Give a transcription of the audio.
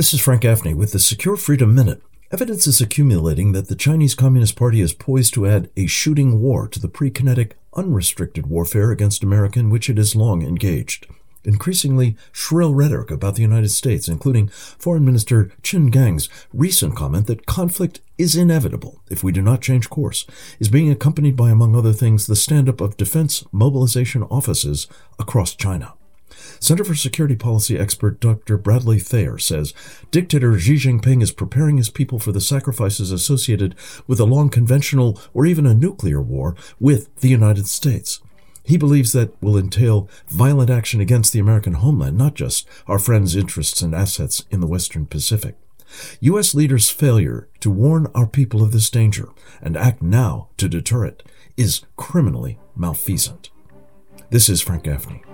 This is Frank Gaffney with the Secure Freedom Minute. Evidence is accumulating that the Chinese Communist Party is poised to add a shooting war to the pre kinetic, unrestricted warfare against America in which it is long engaged. Increasingly shrill rhetoric about the United States, including Foreign Minister Qin Gang's recent comment that conflict is inevitable if we do not change course, is being accompanied by, among other things, the stand up of defense mobilization offices across China. Center for Security Policy expert Dr. Bradley Thayer says dictator Xi Jinping is preparing his people for the sacrifices associated with a long conventional or even a nuclear war with the United States. He believes that will entail violent action against the American homeland, not just our friends' interests and assets in the Western Pacific. U.S. leaders' failure to warn our people of this danger and act now to deter it is criminally malfeasant. This is Frank Gaffney.